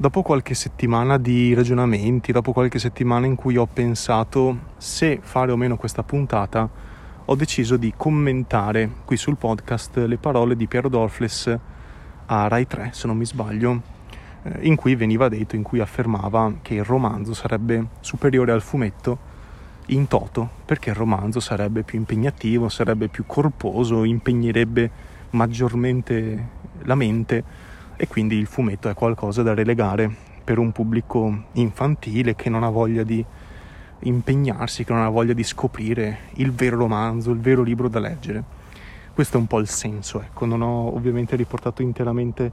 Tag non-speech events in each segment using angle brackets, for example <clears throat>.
dopo qualche settimana di ragionamenti, dopo qualche settimana in cui ho pensato se fare o meno questa puntata, ho deciso di commentare qui sul podcast le parole di Piero Dorfles a Rai 3, se non mi sbaglio, eh, in cui veniva detto, in cui affermava che il romanzo sarebbe superiore al fumetto in toto, perché il romanzo sarebbe più impegnativo, sarebbe più corposo, impegnerebbe maggiormente la mente e quindi il fumetto è qualcosa da relegare per un pubblico infantile che non ha voglia di impegnarsi, che non ha voglia di scoprire il vero romanzo, il vero libro da leggere. Questo è un po' il senso, ecco, non ho ovviamente riportato interamente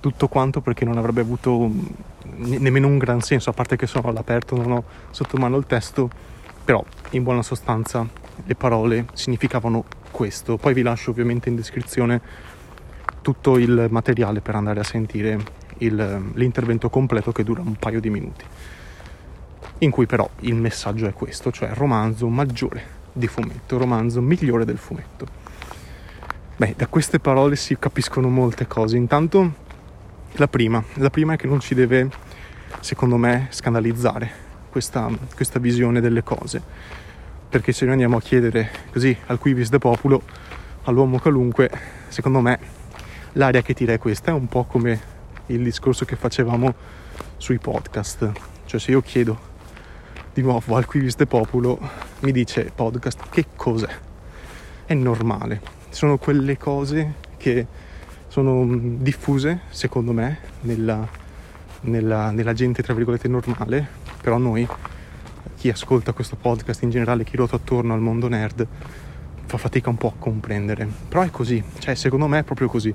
tutto quanto perché non avrebbe avuto nemmeno un gran senso, a parte che sono all'aperto, non ho sotto mano il testo, però in buona sostanza le parole significavano questo. Poi vi lascio ovviamente in descrizione tutto il materiale per andare a sentire il, l'intervento completo che dura un paio di minuti. In cui però il messaggio è questo, cioè romanzo maggiore di fumetto, romanzo migliore del fumetto. Beh, da queste parole si capiscono molte cose. Intanto la prima, la prima è che non ci deve, secondo me, scandalizzare questa, questa visione delle cose. Perché se noi andiamo a chiedere così al quivis de populo, all'uomo qualunque, secondo me l'aria che tira è questa, è un po' come il discorso che facevamo sui podcast, cioè se io chiedo di nuovo al quiz de populo mi dice podcast che cos'è? È normale, sono quelle cose che sono diffuse secondo me nella, nella, nella gente tra virgolette normale, però noi chi ascolta questo podcast in generale, chi ruota attorno al mondo nerd, fa fatica un po' a comprendere. Però è così, cioè secondo me è proprio così.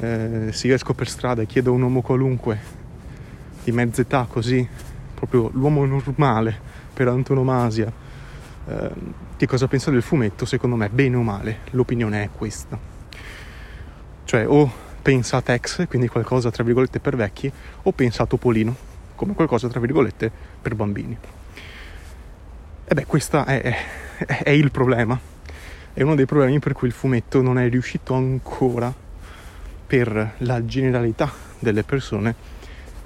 Eh, se io esco per strada e chiedo a un uomo qualunque di mezza età così, proprio l'uomo normale per antonomasia, eh, che cosa pensa del fumetto, secondo me bene o male l'opinione è questa. Cioè o pensa a Tex, quindi qualcosa tra virgolette per vecchi, o pensa a Topolino, come qualcosa tra virgolette per bambini. E beh, questo è, è, è il problema è uno dei problemi per cui il fumetto non è riuscito ancora per la generalità delle persone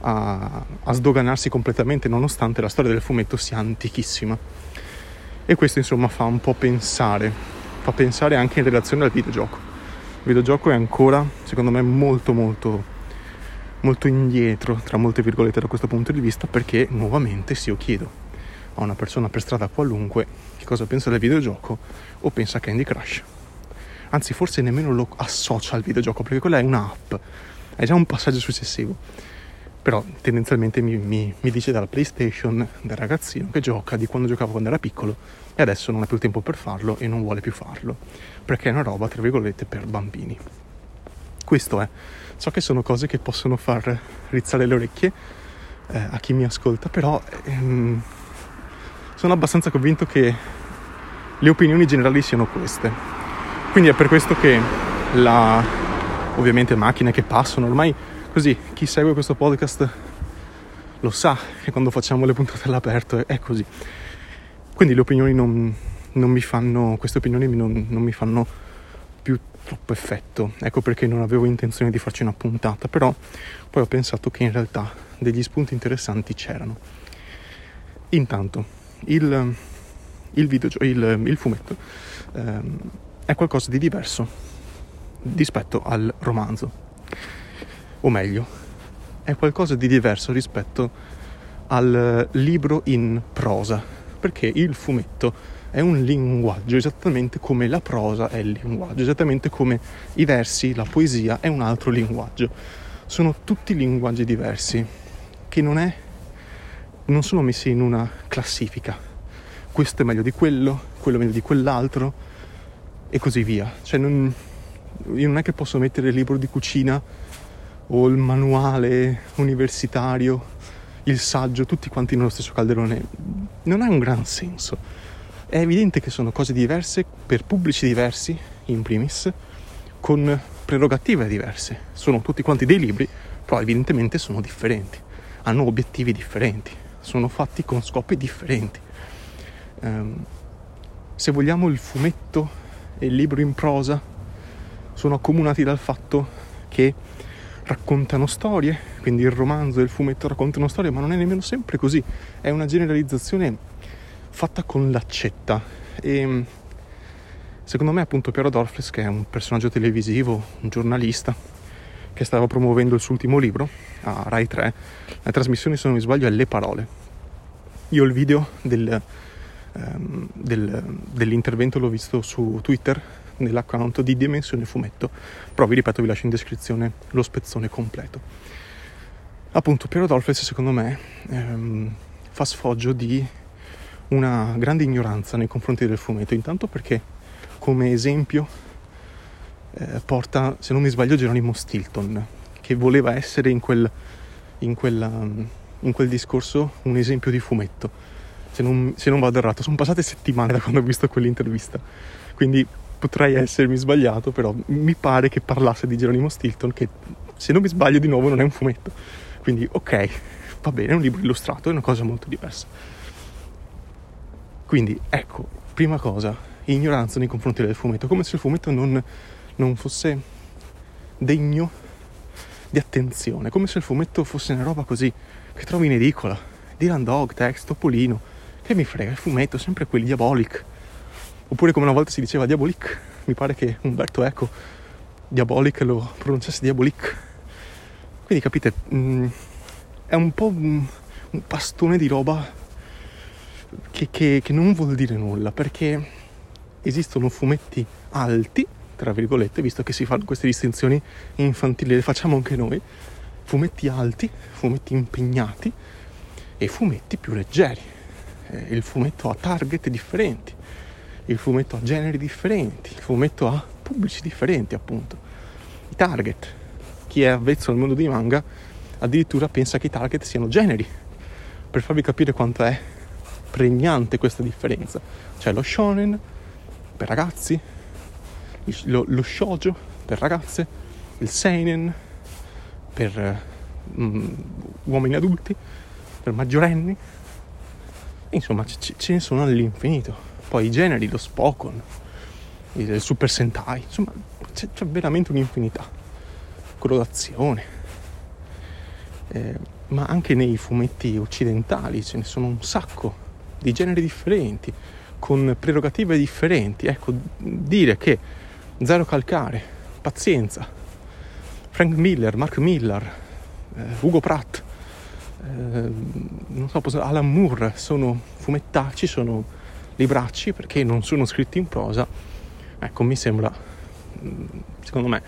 a, a, sdoganarsi completamente nonostante la storia del fumetto sia antichissima. E questo insomma fa un po' pensare fa pensare anche in relazione al videogioco. Il videogioco è ancora secondo me molto molto molto indietro tra molte virgolette da questo punto di vista perché nuovamente se io chiedo a una persona per strada qualunque che cosa pensa del videogioco o pensa a Candy Crush. Anzi, forse nemmeno lo associa al videogioco perché quella è un'app, è già un passaggio successivo. Però tendenzialmente mi, mi, mi dice dalla PlayStation del ragazzino che gioca di quando giocava quando era piccolo e adesso non ha più tempo per farlo e non vuole più farlo perché è una roba, tra virgolette, per bambini. Questo è. So che sono cose che possono far rizzare le orecchie eh, a chi mi ascolta, però ehm, sono abbastanza convinto che le opinioni generali siano queste. Quindi è per questo che la ovviamente macchine che passano ormai così chi segue questo podcast lo sa che quando facciamo le puntate all'aperto è, così. Quindi le opinioni non, non mi fanno, queste opinioni non, non mi fanno più troppo effetto. Ecco perché non avevo intenzione di farci una puntata, però poi ho pensato che in realtà degli spunti interessanti c'erano. Intanto, il, il, videogio- il, il fumetto ehm, è qualcosa di diverso rispetto al romanzo. O meglio, è qualcosa di diverso rispetto al libro in prosa, perché il fumetto è un linguaggio esattamente come la prosa è il linguaggio, esattamente come i versi, la poesia è un altro linguaggio. Sono tutti linguaggi diversi che non è non sono messi in una classifica. Questo è meglio di quello, quello è meglio di quell'altro e così via. Cioè non, io non è che posso mettere il libro di cucina o il manuale universitario, il saggio, tutti quanti nello stesso calderone. Non ha un gran senso. È evidente che sono cose diverse per pubblici diversi, in primis, con prerogative diverse. Sono tutti quanti dei libri, però evidentemente sono differenti, hanno obiettivi differenti sono fatti con scopi differenti. Um, se vogliamo il fumetto e il libro in prosa sono accomunati dal fatto che raccontano storie quindi il romanzo e il fumetto raccontano storie, ma non è nemmeno sempre così, è una generalizzazione fatta con l'accetta. E secondo me appunto Piero Dorfles, che è un personaggio televisivo, un giornalista, che stava promuovendo il suo ultimo libro a Rai 3, la trasmissione se non mi sbaglio è Le Parole. Io il video del, um, del, dell'intervento l'ho visto su Twitter nell'account di Dimensione Fumetto, però vi ripeto vi lascio in descrizione lo spezzone completo. Appunto Piero Dolphins secondo me um, fa sfoggio di una grande ignoranza nei confronti del fumetto, intanto perché come esempio eh, porta, se non mi sbaglio, Geronimo Stilton, che voleva essere in quel, in, quella, in quel discorso un esempio di fumetto. Se non, se non vado errato, sono passate settimane da quando ho visto quell'intervista, quindi potrei essermi sbagliato, però mi pare che parlasse di Geronimo Stilton, che se non mi sbaglio di nuovo non è un fumetto. Quindi ok, va bene, è un libro illustrato, è una cosa molto diversa. Quindi ecco, prima cosa, ignoranza nei confronti del fumetto, come se il fumetto non, non fosse degno di attenzione, come se il fumetto fosse una roba così che trovi in edicola. Dylan Dog, Text, Topolino, che mi frega, il fumetto, sempre quelli Diabolic. Oppure come una volta si diceva Diabolic, mi pare che Umberto Eco Diabolic lo pronunciasse Diabolic. Quindi capite, mh, mm, è un po' un, un pastone di roba che, che, che non vuol dire nulla, perché esistono fumetti alti tra virgolette, visto che si fanno queste distinzioni infantili, le facciamo anche noi, fumetti alti, fumetti impegnati e fumetti più leggeri. Eh, il fumetto ha target differenti, il fumetto ha generi differenti, il fumetto ha pubblici differenti, appunto. I target, chi è avvezzo al mondo dei manga, addirittura pensa che i target siano generi, per farvi capire quanto è pregnante questa differenza. C'è lo shonen per ragazzi, lo, lo shoujo per ragazze, il seinen per mm, uomini adulti, per maggiorenni. Insomma, c- ce ne sono all'infinito. Poi i generi, lo Spokon, il Super Sentai, insomma, c'è, c'è veramente un'infinità. Quello d'azione. Eh, ma anche nei fumetti occidentali ce ne sono un sacco di generi differenti, con prerogative differenti. Ecco, dire che Zero calcare, pazienza. Frank Miller, Mark Miller, eh, Ugo Pratt, eh, non so, Alan Moore sono fumettacci, sono libracci perché non sono scritti in prosa. Ecco, mi sembra, mm, secondo me,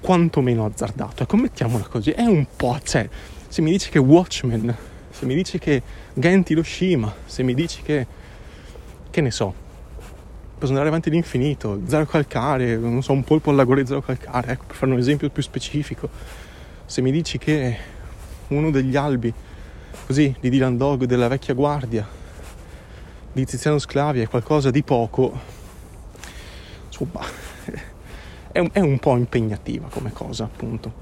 quantomeno azzardato. Ecco, mettiamola così, è un po', cioè, se mi dici che Watchmen, se mi dici che Genti Hiroshima, se mi dici che, che ne so, posso andare avanti all'infinito, zero calcare, non so, un polpo alla gola di zero calcare, ecco, per fare un esempio più specifico. Se mi dici che uno degli albi, così, di Dylan Dog della vecchia guardia, di Tiziano Sclavi è qualcosa di poco, insomma, è un, è un po' impegnativa come cosa, appunto.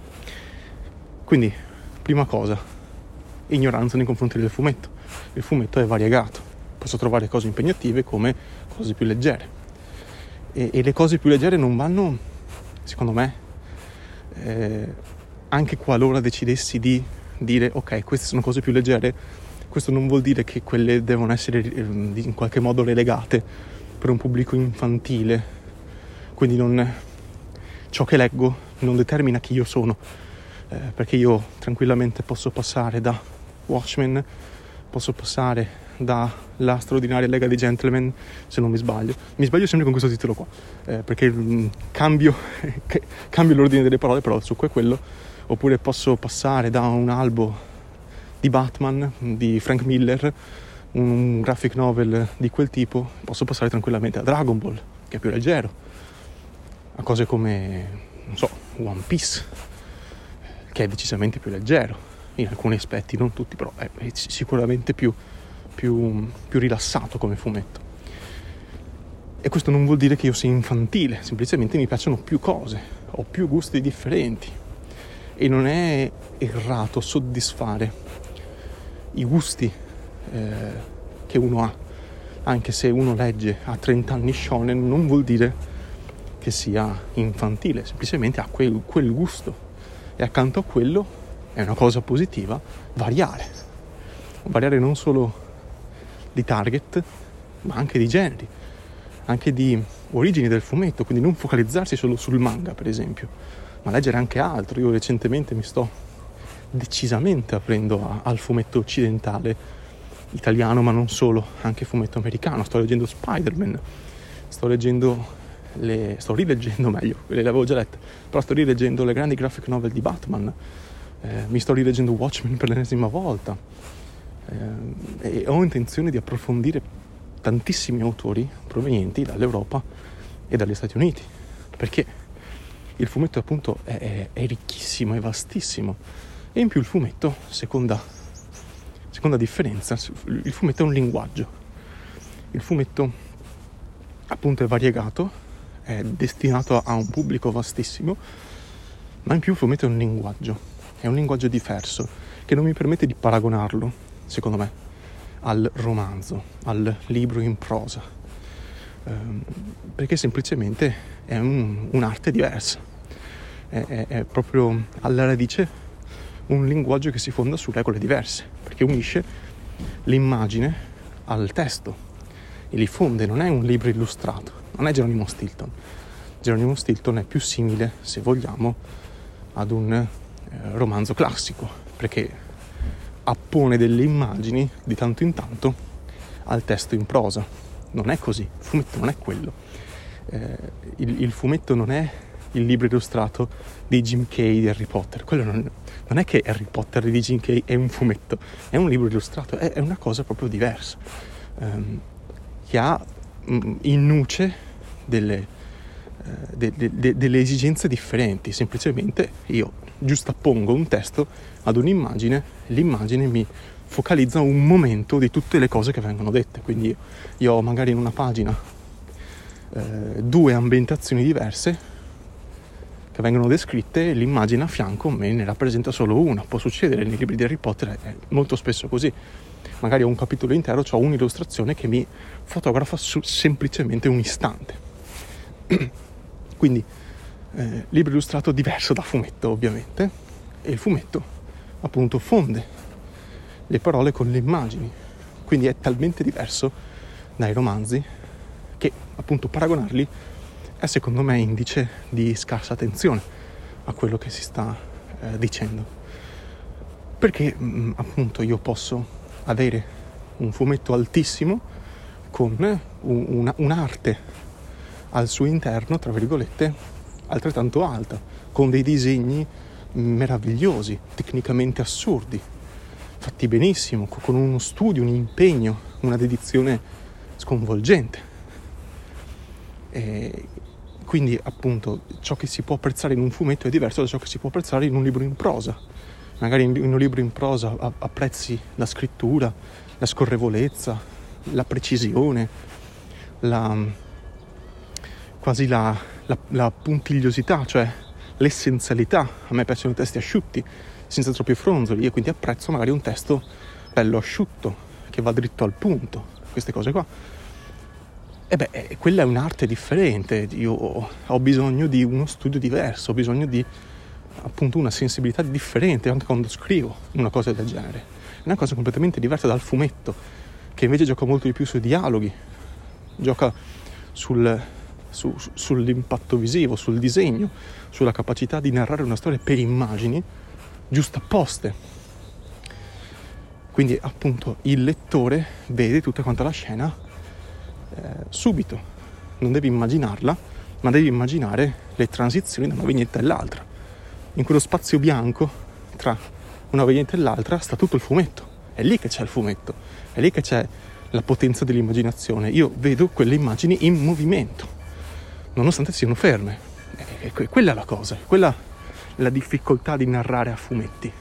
Quindi, prima cosa, ignoranza nei confronti del fumetto. Il fumetto è variegato, posso trovare cose impegnative come cose più leggere. E, e le cose più leggere non vanno, secondo me, eh, anche qualora decidessi di dire ok, queste sono cose più leggere, questo non vuol dire che quelle devono essere eh, in qualche modo relegate per un pubblico infantile. Quindi non, ciò che leggo non determina chi io sono, eh, perché io tranquillamente posso passare da Watchmen, posso passare dalla straordinaria Lega dei Gentleman, se non mi sbaglio. Mi sbaglio sempre con questo titolo qua, eh, perché mh, mm, cambio, <laughs> cambio l'ordine delle parole, però il succo è quello. Oppure posso passare da un albo di Batman, di Frank Miller, un graphic novel di quel tipo, posso passare tranquillamente a Dragon Ball, che è più leggero, a cose come, non so, One Piece, che è decisamente più leggero in alcuni aspetti, non tutti, però è sicuramente più più, più rilassato come fumetto. E questo non vuol dire che io sia infantile, semplicemente mi piacciono più cose, ho più gusti differenti e non è errato soddisfare i gusti eh, che uno ha, anche se uno legge a 30 anni shonen non vuol dire che sia infantile, semplicemente ha quel, quel gusto e accanto a quello è una cosa positiva, variare. Variare non solo di target, ma anche di generi, anche di origini del fumetto, quindi non focalizzarsi solo sul manga, per esempio, ma leggere anche altro. Io recentemente mi sto decisamente aprendo a, al fumetto occidentale, italiano, ma non solo, anche fumetto americano. Sto leggendo Spider-Man, sto leggendo le, sto rileggendo <laughs> meglio, quelle le avevo già lette, però sto rileggendo le grandi graphic novel di Batman, eh, mi sto rileggendo Watchmen per l'ennesima volta eh, e ho intenzione di approfondire tantissimi autori provenienti dall'Europa e dagli Stati Uniti, perché il fumetto appunto è, è, è ricchissimo, è vastissimo. E in più il fumetto, seconda, seconda differenza, il fumetto è un linguaggio, il fumetto appunto è variegato è destinato a un pubblico vastissimo, ma in più il fumetto è un linguaggio, è un linguaggio diverso che non mi permette di paragonarlo, secondo me, al romanzo, al libro in prosa, ehm, perché semplicemente è un, un'arte diversa, è, è, è proprio alla radice un linguaggio che si fonda su regole diverse, perché unisce l'immagine al testo e li fonde, non è un libro illustrato, non è Geronimo Stilton. Geronimo Stilton è più simile, se vogliamo, ad un eh, romanzo classico, perché appone delle immagini di tanto in tanto al testo in prosa. Non è così, il fumetto non è quello. Eh, il, il, fumetto non è il libro illustrato di Jim Kay di Harry Potter. Quello non, non, è che Harry Potter di Jim Kay è un fumetto, è un libro illustrato, è, è una cosa proprio diversa. Um, che ha mm, in nuce delle, de, de, de, delle esigenze differenti, semplicemente io giustappongo un testo ad un'immagine, l'immagine mi focalizza un momento di tutte le cose che vengono dette, quindi io ho magari in una pagina eh, due ambientazioni diverse che vengono descritte l'immagine a fianco me ne rappresenta solo una, può succedere nei libri di Harry Potter, è molto spesso così. Magari ho un capitolo intero, ho un'illustrazione che mi fotografa su semplicemente un istante. <clears throat> Quindi eh, libro illustrato diverso da fumetto ovviamente e il fumetto appunto fonde le parole con le immagini, quindi è talmente diverso dai romanzi che appunto paragonarli è secondo me indice di scarsa attenzione a quello che si sta eh, dicendo. Perché mh, mm, appunto io posso avere un fumetto altissimo con un, un'arte al suo interno, tra virgolette, altrettanto alta, con dei disegni meravigliosi, tecnicamente assurdi, fatti benissimo, con uno studio, un impegno, una dedizione sconvolgente. E quindi appunto ciò che si può apprezzare in un fumetto è diverso da ciò che si può apprezzare in un libro in prosa. Magari in un libro in prosa apprezzi la scrittura, la scorrevolezza, la precisione, la, quasi la, la, la puntigliosità, cioè l'essenzialità. A me piacciono i testi asciutti, senza troppi fronzoli, e quindi apprezzo magari un testo bello asciutto, che va dritto al punto, queste cose qua. E beh, eh, quella è un'arte differente, io ho bisogno di uno studio diverso, ho bisogno di appunto una sensibilità differente anche quando scrivo una cosa del genere. È una cosa completamente diversa dal fumetto, che invece gioca molto di più sui dialoghi, gioca sul, su, sull'impatto visivo, sul disegno, sulla capacità di narrare una storia per immagini giustapposte. Quindi appunto il lettore vede tutta quanta la scena eh, subito, non devi immaginarla, ma devi immaginare le transizioni da una vignetta all'altra. In quello spazio bianco tra una vignetta e l'altra sta tutto il fumetto, è lì che c'è il fumetto, è lì che c'è la potenza dell'immaginazione. Io vedo quelle immagini in movimento nonostante siano ferme. E quella è la cosa, quella è la difficoltà di narrare a fumetti.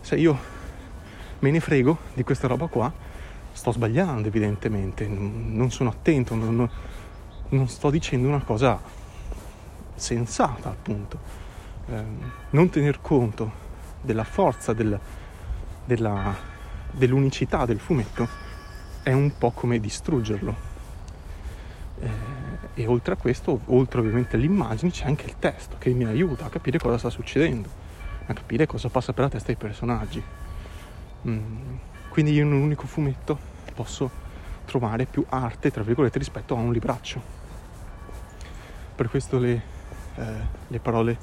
Se io me ne frego di questa roba qua, sto sbagliando evidentemente, non sono attento, non, non sto dicendo una cosa sensata appunto. Eh, non tener conto della forza, del, della, dell'unicità del fumetto è un po' come distruggerlo. Eh, e oltre a questo, oltre ovviamente alle immagini, c'è anche il testo che mi aiuta a capire cosa sta succedendo. a capire cosa passa per la testa dei personaggi. Mm. Quindi io in un unico fumetto posso trovare più arte, tra virgolette, rispetto a un libraccio. Per questo le, eh, le parole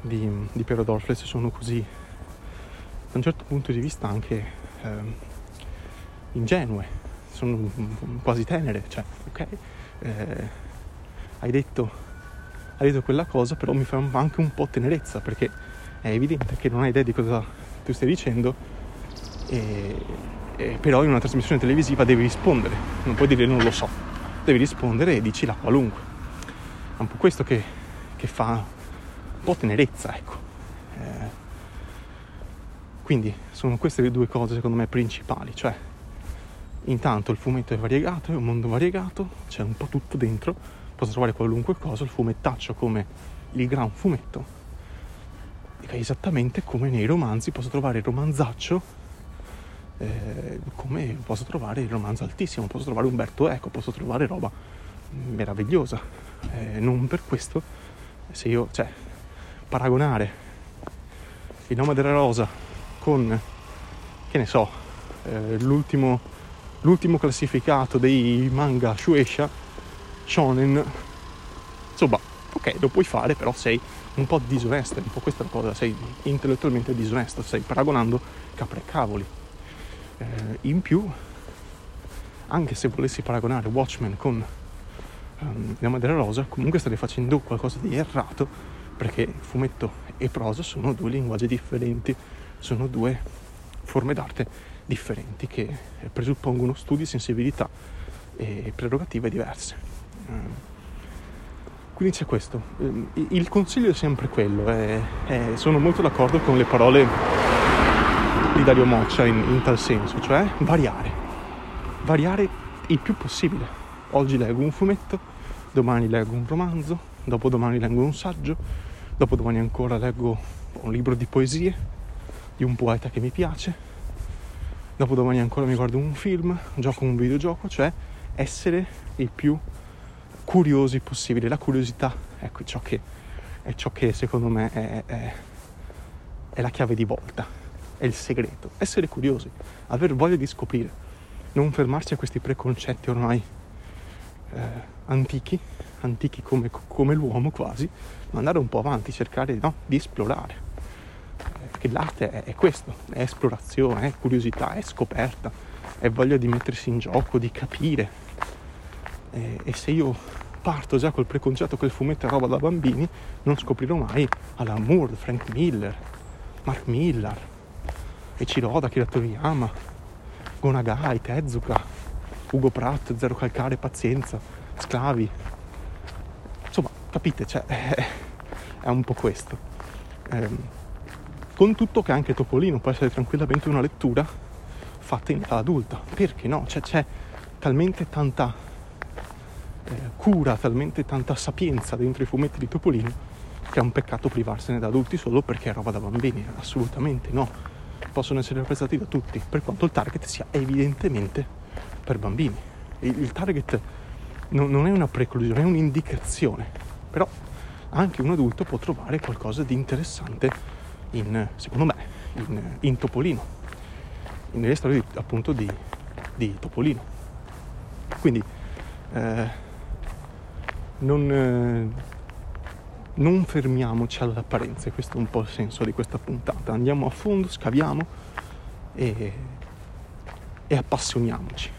di, di Piero Dorfles sono così, da un certo punto di vista, anche eh, ingenue, sono quasi tenere, cioè, ok, eh, hai detto, hai detto quella cosa, però mi fa anche un po' tenerezza, perché è evidente che non hai idea di cosa tu stai dicendo, e, e però in una trasmissione televisiva devi rispondere, non puoi dire non lo so, devi rispondere e dici la qualunque. È un po' questo che, che fa un po' tenerezza, ecco. Eh, quindi sono queste le due cose secondo me principali, cioè intanto il fumetto è variegato, è un mondo variegato, c'è un po' tutto dentro, posso trovare qualunque cosa, il fumettaccio come il gran fumetto, esattamente come nei romanzi posso trovare il romanzaccio eh, come posso trovare il romanzo altissimo, posso trovare Umberto Eco, posso trovare roba meravigliosa. Eh, non per questo, se io, cioè, paragonare il nome della rosa con, che ne so, eh, l'ultimo, l'ultimo classificato dei manga Shueisha, shonen, insomma, ok, lo puoi fare, però sei un po' disonesto, un po' questa cosa, sei intellettualmente disonesto, stai paragonando capre e cavoli. Eh, in più, anche se volessi paragonare Watchmen con um, La Madre Rosa, comunque starei facendo qualcosa di errato perché fumetto e prosa sono due linguaggi differenti, sono due forme d'arte differenti che presuppongono studi, sensibilità e prerogative diverse. Um, quindi c'è questo. Ehm, il consiglio è sempre quello. È, è, sono molto d'accordo con le parole di Dario Moccia in, in tal senso, cioè variare. Variare il più possibile. Oggi leggo un fumetto, domani leggo un romanzo, dopodomani leggo un saggio, dopodomani ancora leggo un libro di poesie di un poeta che mi piace, dopodomani ancora mi guardo un film, gioco un videogioco, cioè essere il più curiosi possibile. La curiosità ecco, ciò che, è ciò che secondo me è, è, è la chiave di volta è il segreto, essere curiosi, aver voglia di scoprire, non fermarsi a questi preconcetti ormai eh, antichi, antichi come, come, l'uomo quasi, ma andare un po' avanti, cercare no, di esplorare. Eh, perché l'arte è, è, questo, è esplorazione, è curiosità, è scoperta, è voglia di mettersi in gioco, di capire. E, e se io parto già col preconcetto che il fumetto è roba da bambini, non scoprirò mai Alan Moore, Frank Miller, Mark Millar, Eciroda, Kira Toriyama, Gonagai, Tezuka, Ugo Pratt, Zero Calcare, Pazienza, Sclavi. Insomma, capite, cioè, <laughs> è un po' questo. Eh, con tutto che anche Topolino può essere tranquillamente una lettura fatta in età adulta. Perché no? Cioè, c'è talmente tanta eh, cura, talmente tanta sapienza dentro i fumetti di Topolino che è un peccato privarsene da adulti solo perché è roba da bambini. Assolutamente no possono essere apprezzati da tutti, per quanto il target sia evidentemente per bambini. Il, target non, è una preclusione, è un'indicazione, però anche un adulto può trovare qualcosa di interessante in, secondo me, in, in Topolino, nelle storie appunto di, di, Topolino. Quindi eh, non, eh, non fermiamoci alle apparenze, questo è un po' il senso di questa puntata, andiamo a fondo, scaviamo e, e appassioniamoci,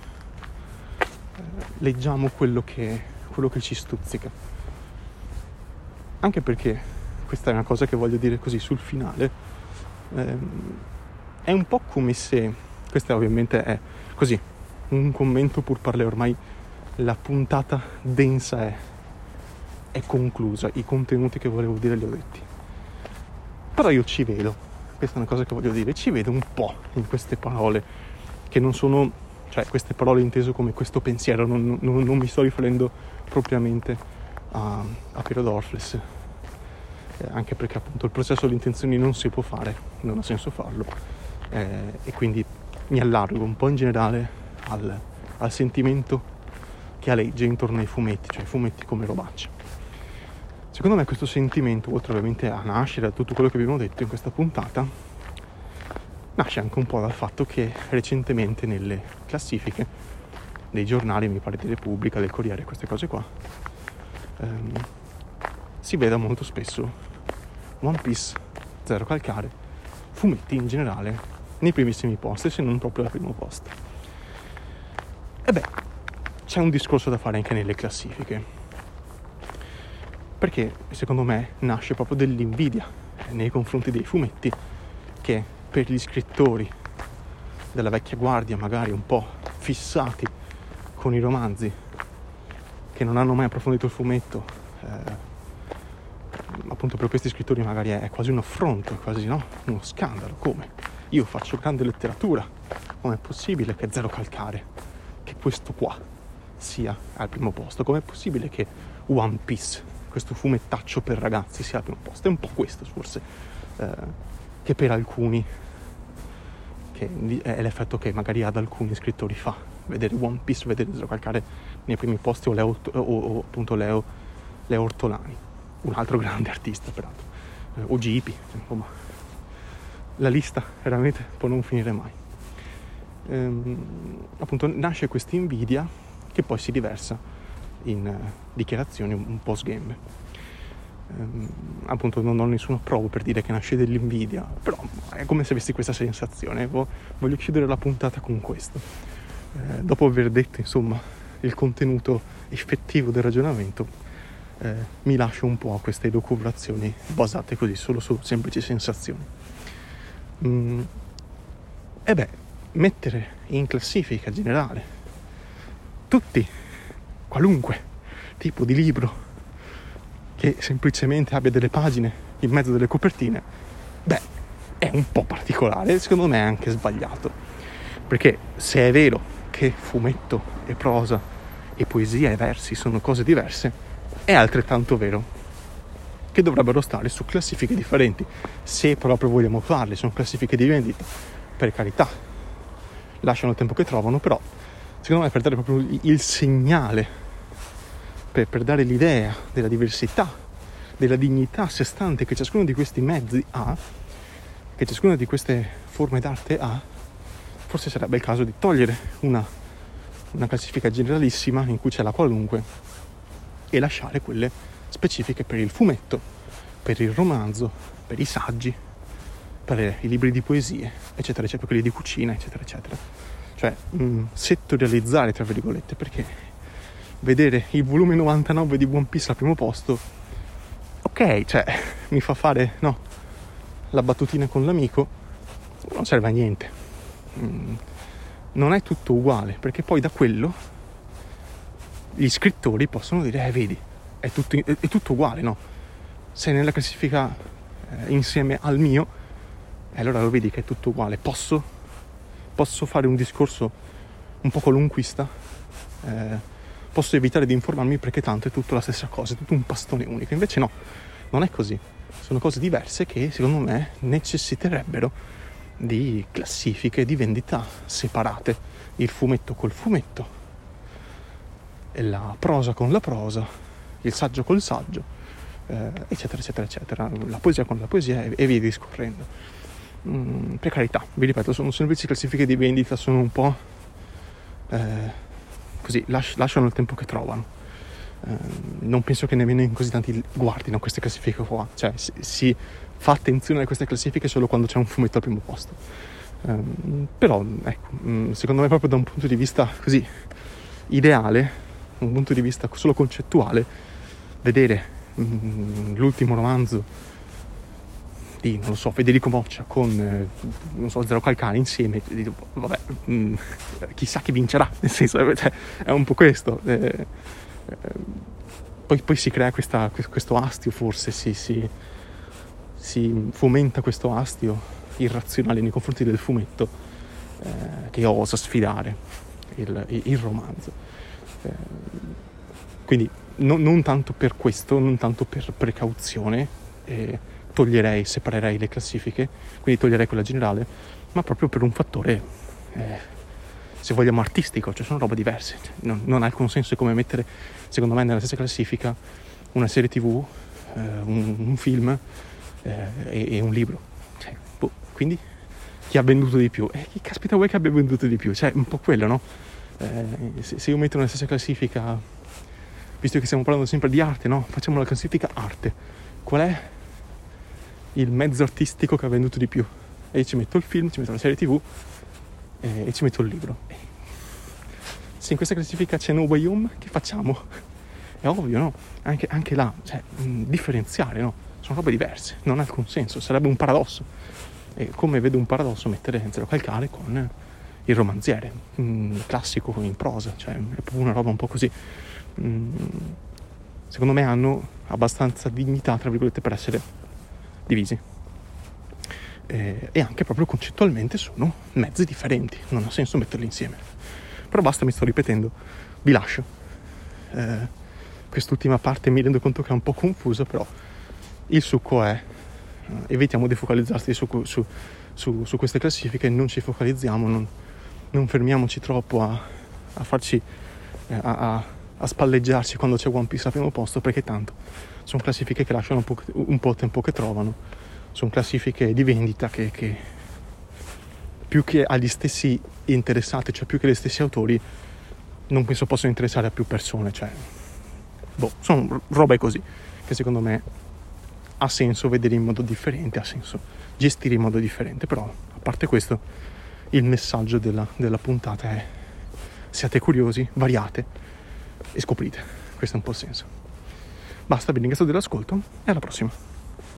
leggiamo quello che, quello che ci stuzzica, anche perché questa è una cosa che voglio dire così sul finale, ehm, è un po' come se, questa ovviamente è così, un commento pur parlare ormai la puntata densa è è conclusa, i contenuti che volevo dire li ho detti. Però io ci vedo, questa è una cosa che voglio dire, ci vedo un po' in queste parole, che non sono, cioè queste parole inteso come questo pensiero, non, non, non mi sto riferendo propriamente a, a Piero Dorfles, eh, anche perché appunto il processo di intenzioni non si può fare, non ha senso farlo, eh, e quindi mi allargo un po' in generale al, al sentimento che aleggia intorno ai fumetti, cioè i fumetti come robaccia secondo me questo sentimento, oltre ovviamente a nascere da tutto quello che abbiamo detto in questa puntata, nasce anche un po' dal fatto che recentemente nelle classifiche dei giornali, mi pare di Repubblica, del Corriere, queste cose qua, ehm, si veda molto spesso One Piece, Zero Calcare, fumetti in generale nei primissimi posti, se non proprio al primo posto. E beh, c'è un discorso da fare anche nelle classifiche. Perché secondo me nasce proprio dell'invidia nei confronti dei fumetti che per gli scrittori della vecchia guardia, magari un po' fissati con i romanzi, che non hanno mai approfondito il fumetto, eh, appunto per questi scrittori magari è, quasi un affronto, è quasi no? uno scandalo. Come? Io faccio grande letteratura, com'è possibile che Zero Calcare, che questo qua sia al primo posto? Com'è possibile che One Piece, questo fumettaccio per ragazzi, sia al primo posto? È un po' questo forse, eh, che per alcuni, che è l'effetto che magari ad alcuni scrittori fa, vedere One Piece, vedere Calcare nei primi posti o, Leo, o, o appunto Leo, Leo Ortolani un altro grande artista peraltro, eh, o Gipi, insomma, la lista veramente può non finire mai. Ehm, appunto nasce questa invidia che poi si riversa in uh, dichiarazioni un, post game. Ehm, appunto non ho nessun approvo per dire che nasce dell'invidia, però è come se avessi questa sensazione. Voglio chiudere la puntata con questo. Eh, dopo aver detto insomma il contenuto effettivo del ragionamento, eh, mi lascio un po' a queste documentazioni basate così solo su semplici sensazioni. Mm, e beh, mettere in classifica generale tutti, qualunque tipo di libro che semplicemente abbia delle pagine in mezzo delle copertine, beh, è un po' particolare, secondo me è anche sbagliato. Perché se è vero che fumetto e prosa e poesia e versi sono cose diverse, è altrettanto vero che dovrebbero stare su classifiche differenti. Se proprio vogliamo farle, sono classifiche di vendita, per carità, lasciano il tempo che trovano, però secondo me per dare proprio il segnale, per, per dare l'idea della diversità, della dignità a sé stante che ciascuno di questi mezzi ha, che ciascuna di queste forme d'arte ha, forse sarebbe il caso di togliere una, una classifica generalissima in cui c'è la qualunque e lasciare quelle specifiche per il fumetto, per il romanzo, per i saggi, per i libri di poesie, eccetera, eccetera, quelli di cucina, eccetera, eccetera. Cioè, mh, mm, settorializzare, tra virgolette, perché vedere il volume 99 di One Piece al primo posto, ok, cioè, <laughs> mi fa fare, no, la battutina con l'amico, non serve a niente. Mm, non è tutto uguale, perché poi da quello gli scrittori possono dire, eh vedi, è tutto, è, è tutto uguale, no? Sei nella classifica eh, insieme al mio, e allora lo vedi che è tutto uguale. Posso, posso fare un discorso un po' qualunquista, eh, posso evitare di informarmi perché tanto è tutto la stessa cosa, è tutto un pastone unico. Invece no, non è così. Sono cose diverse che secondo me necessiterebbero di classifiche di vendita separate. Il fumetto col fumetto, la prosa con la prosa, il saggio col saggio, eh, eccetera, eccetera, eccetera, la poesia con la poesia e, e via discorrendo. Mm, per carità, vi ripeto, sono semplici classifiche di vendita, sono un po' eh, così, lasci, lasciano il tempo che trovano. Eh, non penso che nemmeno in così tanti guardino queste classifiche qua, cioè si, si fa attenzione a queste classifiche solo quando c'è un fumetto al primo posto. Um, però ecco, mm, secondo me proprio da un punto di vista così ideale un punto di vista solo concettuale, vedere mm, l'ultimo romanzo di, non lo so, Federico Moccia con, eh, non so, Zero Calcare insieme, dico, vabbè, mm, chissà chi vincerà, <laughs> nel senso, cioè, è un po' questo. Eh, eh, poi, poi, si crea questa, questo astio, forse si, si, si, fomenta questo astio irrazionale nei confronti del fumetto eh, che osa sfidare il, il romanzo. Eh, quindi no, non tanto per questo, non tanto per precauzione, eh, toglierei, separerei le classifiche, quindi toglierei quella generale, ma proprio per un fattore, eh, se vogliamo, artistico, cioè sono robe diverse. Non, non, ha alcun senso come mettere, secondo me, nella stessa classifica una serie tv eh, un, un, film eh, e, e, un libro. Cioè, boh, quindi chi ha venduto di più? Eh, chi caspita vuoi che abbia venduto di più? Cioè, un po' quello, no? Eh, se, se, io metto nella stessa classifica, visto che stiamo parlando sempre di arte, no? Facciamo la classifica arte. Qual è il mezzo artistico che ha venduto di più? E io ci metto il film, ci metto la serie tv e, ci metto il libro. Se in questa classifica c'è No Way Home, che facciamo? È ovvio, no? Anche, anche là, cioè, differenziare, no? Sono robe diverse, non ha alcun senso, sarebbe un paradosso. E come vedo un paradosso mettere Zero Calcare con il romanziere, mh, classico in prosa, cioè è proprio una roba un po' così. Mh, secondo me hanno abbastanza dignità, tra virgolette, per essere divisi. E, e anche proprio concettualmente sono mezzi differenti, non ha senso metterli insieme. Però basta, mi sto ripetendo, vi lascio. Eh, quest'ultima parte mi rendo conto che è un po' confusa, però il succo è eh, evitiamo di focalizzarsi su, su, su, su, queste classifiche, non ci focalizziamo, non, non fermiamoci troppo a, a farci eh, a, a, a, spalleggiarci quando c'è One Piece al primo posto, perché tanto sono classifiche che lasciano un po', un po tempo che trovano, sono classifiche di vendita che, che più che agli stessi interessati, cioè più che agli stessi autori, non penso possano interessare a più persone, cioè boh, sono robe così che secondo me ha senso vedere in modo differente, ha senso gestire in modo differente, però a parte questo il messaggio della, della puntata è siate curiosi, variate e scoprite, questo è un po' il senso. Basta, vi ringrazio dell'ascolto e alla prossima.